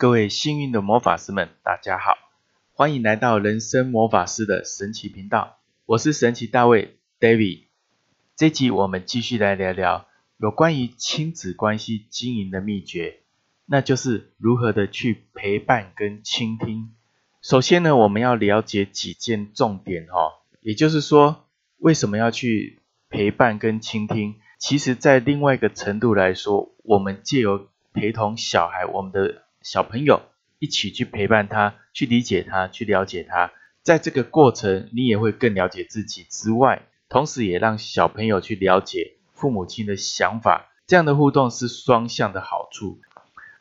各位幸运的魔法师们，大家好，欢迎来到人生魔法师的神奇频道，我是神奇大卫 David。这集我们继续来聊聊有关于亲子关系经营的秘诀，那就是如何的去陪伴跟倾听。首先呢，我们要了解几件重点哈，也就是说，为什么要去陪伴跟倾听？其实，在另外一个程度来说，我们借由陪同小孩，我们的小朋友一起去陪伴他，去理解他，去了解他。在这个过程，你也会更了解自己之外，同时也让小朋友去了解父母亲的想法。这样的互动是双向的好处。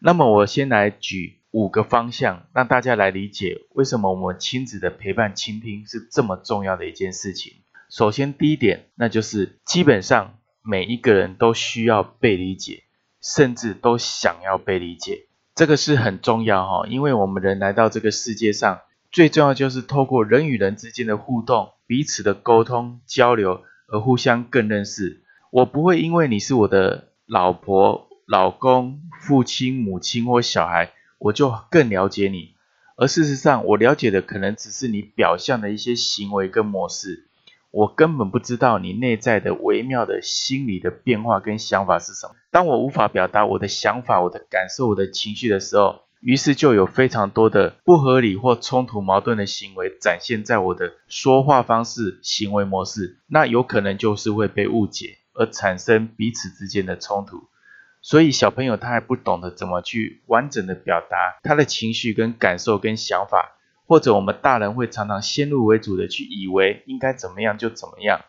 那么，我先来举五个方向，让大家来理解为什么我们亲子的陪伴、倾听是这么重要的一件事情。首先，第一点，那就是基本上每一个人都需要被理解，甚至都想要被理解。这个是很重要哈，因为我们人来到这个世界上，最重要就是透过人与人之间的互动、彼此的沟通交流，而互相更认识。我不会因为你是我的老婆、老公、父亲、母亲或小孩，我就更了解你，而事实上，我了解的可能只是你表象的一些行为跟模式。我根本不知道你内在的微妙的心理的变化跟想法是什么。当我无法表达我的想法、我的感受、我的情绪的时候，于是就有非常多的不合理或冲突矛盾的行为展现在我的说话方式、行为模式。那有可能就是会被误解，而产生彼此之间的冲突。所以小朋友他还不懂得怎么去完整的表达他的情绪跟感受跟想法。或者我们大人会常常先入为主的去以为应该怎么样就怎么样，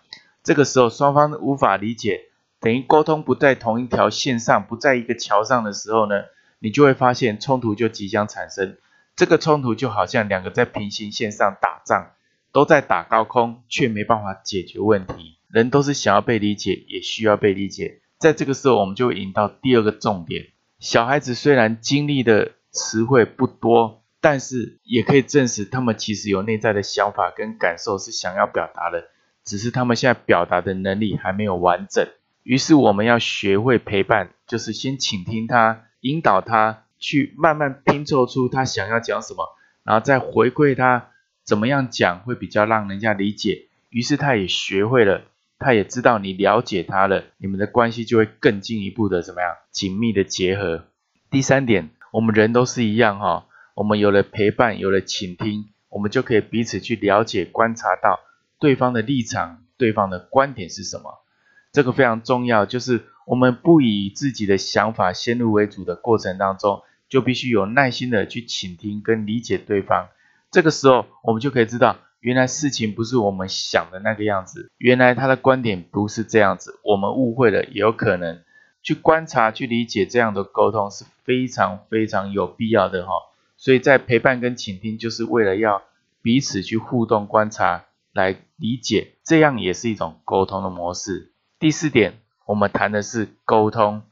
这个时候双方无法理解，等于沟通不在同一条线上，不在一个桥上的时候呢，你就会发现冲突就即将产生。这个冲突就好像两个在平行线上打仗，都在打高空，却没办法解决问题。人都是想要被理解，也需要被理解。在这个时候，我们就引到第二个重点：小孩子虽然经历的词汇不多。但是也可以证实，他们其实有内在的想法跟感受是想要表达的，只是他们现在表达的能力还没有完整。于是我们要学会陪伴，就是先倾听他，引导他去慢慢拼凑出他想要讲什么，然后再回馈他怎么样讲会比较让人家理解。于是他也学会了，他也知道你了解他了，你们的关系就会更进一步的怎么样紧密的结合。第三点，我们人都是一样哈。我们有了陪伴，有了倾听，我们就可以彼此去了解、观察到对方的立场、对方的观点是什么。这个非常重要，就是我们不以自己的想法先入为主的过程当中，就必须有耐心的去倾听跟理解对方。这个时候，我们就可以知道，原来事情不是我们想的那个样子，原来他的观点不是这样子，我们误会了，也有可能去观察、去理解这样的沟通是非常非常有必要的哈。所以在陪伴跟倾听，就是为了要彼此去互动、观察、来理解，这样也是一种沟通的模式。第四点，我们谈的是沟通。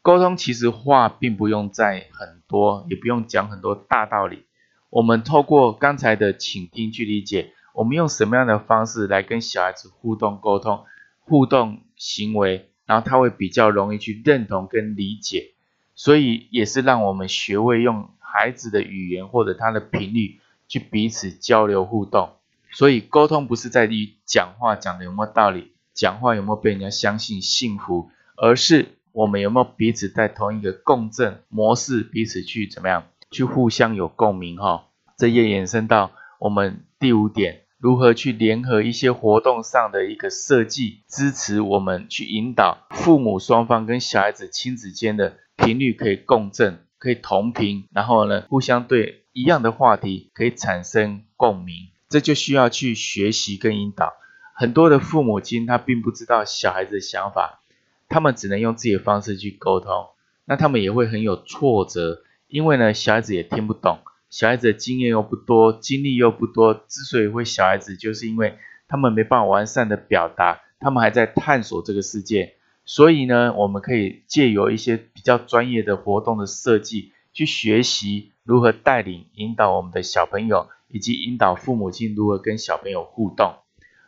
沟通其实话并不用再很多，也不用讲很多大道理。我们透过刚才的倾听去理解，我们用什么样的方式来跟小孩子互动、沟通、互动行为，然后他会比较容易去认同跟理解。所以也是让我们学会用。孩子的语言或者他的频率去彼此交流互动，所以沟通不是在于讲话讲的有没有道理，讲话有没有被人家相信幸福，而是我们有没有彼此在同一个共振模式，彼此去怎么样去互相有共鸣哈。这也延伸到我们第五点，如何去联合一些活动上的一个设计，支持我们去引导父母双方跟小孩子亲子间的频率可以共振。可以同频，然后呢，互相对一样的话题可以产生共鸣，这就需要去学习跟引导。很多的父母亲他并不知道小孩子的想法，他们只能用自己的方式去沟通，那他们也会很有挫折，因为呢，小孩子也听不懂，小孩子的经验又不多，经历又不多。之所以会小孩子，就是因为他们没办法完善的表达，他们还在探索这个世界。所以呢，我们可以借由一些比较专业的活动的设计，去学习如何带领、引导我们的小朋友，以及引导父母亲如何跟小朋友互动。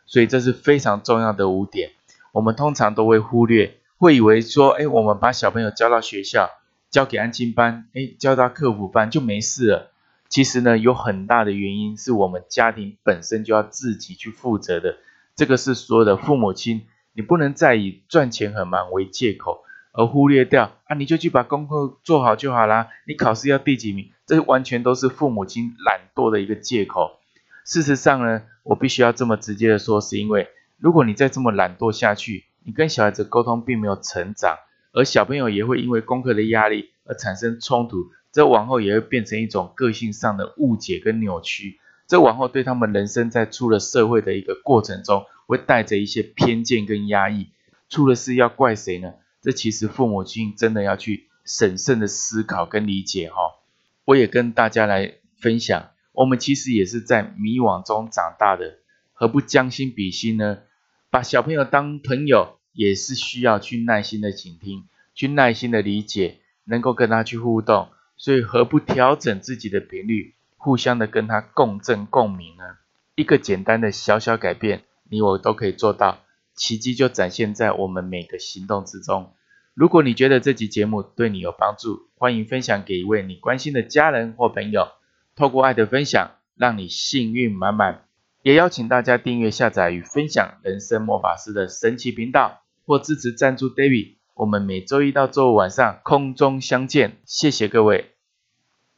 所以这是非常重要的五点。我们通常都会忽略，会以为说，哎，我们把小朋友交到学校，交给安亲班，哎，交到客服班就没事了。其实呢，有很大的原因是我们家庭本身就要自己去负责的。这个是所有的父母亲，你不能再以赚钱很忙为借口，而忽略掉啊，你就去把功课做好就好啦。你考试要第几名，这完全都是父母亲懒惰的一个借口。事实上呢，我必须要这么直接的说，是因为如果你再这么懒惰下去，你跟小孩子沟通并没有成长，而小朋友也会因为功课的压力而产生冲突。这往后也会变成一种个性上的误解跟扭曲，这往后对他们人生在出了社会的一个过程中，会带着一些偏见跟压抑。出了事要怪谁呢？这其实父母亲真的要去审慎的思考跟理解哈。我也跟大家来分享，我们其实也是在迷惘中长大的，何不将心比心呢？把小朋友当朋友，也是需要去耐心的倾听，去耐心的理解，能够跟他去互动。所以何不调整自己的频率，互相的跟他共振共鸣呢？一个简单的小小改变，你我都可以做到，奇迹就展现在我们每个行动之中。如果你觉得这集节目对你有帮助，欢迎分享给一位你关心的家人或朋友。透过爱的分享，让你幸运满满。也邀请大家订阅、下载与分享人生魔法师的神奇频道，或支持赞助 David。我们每周一到周五晚上空中相见，谢谢各位。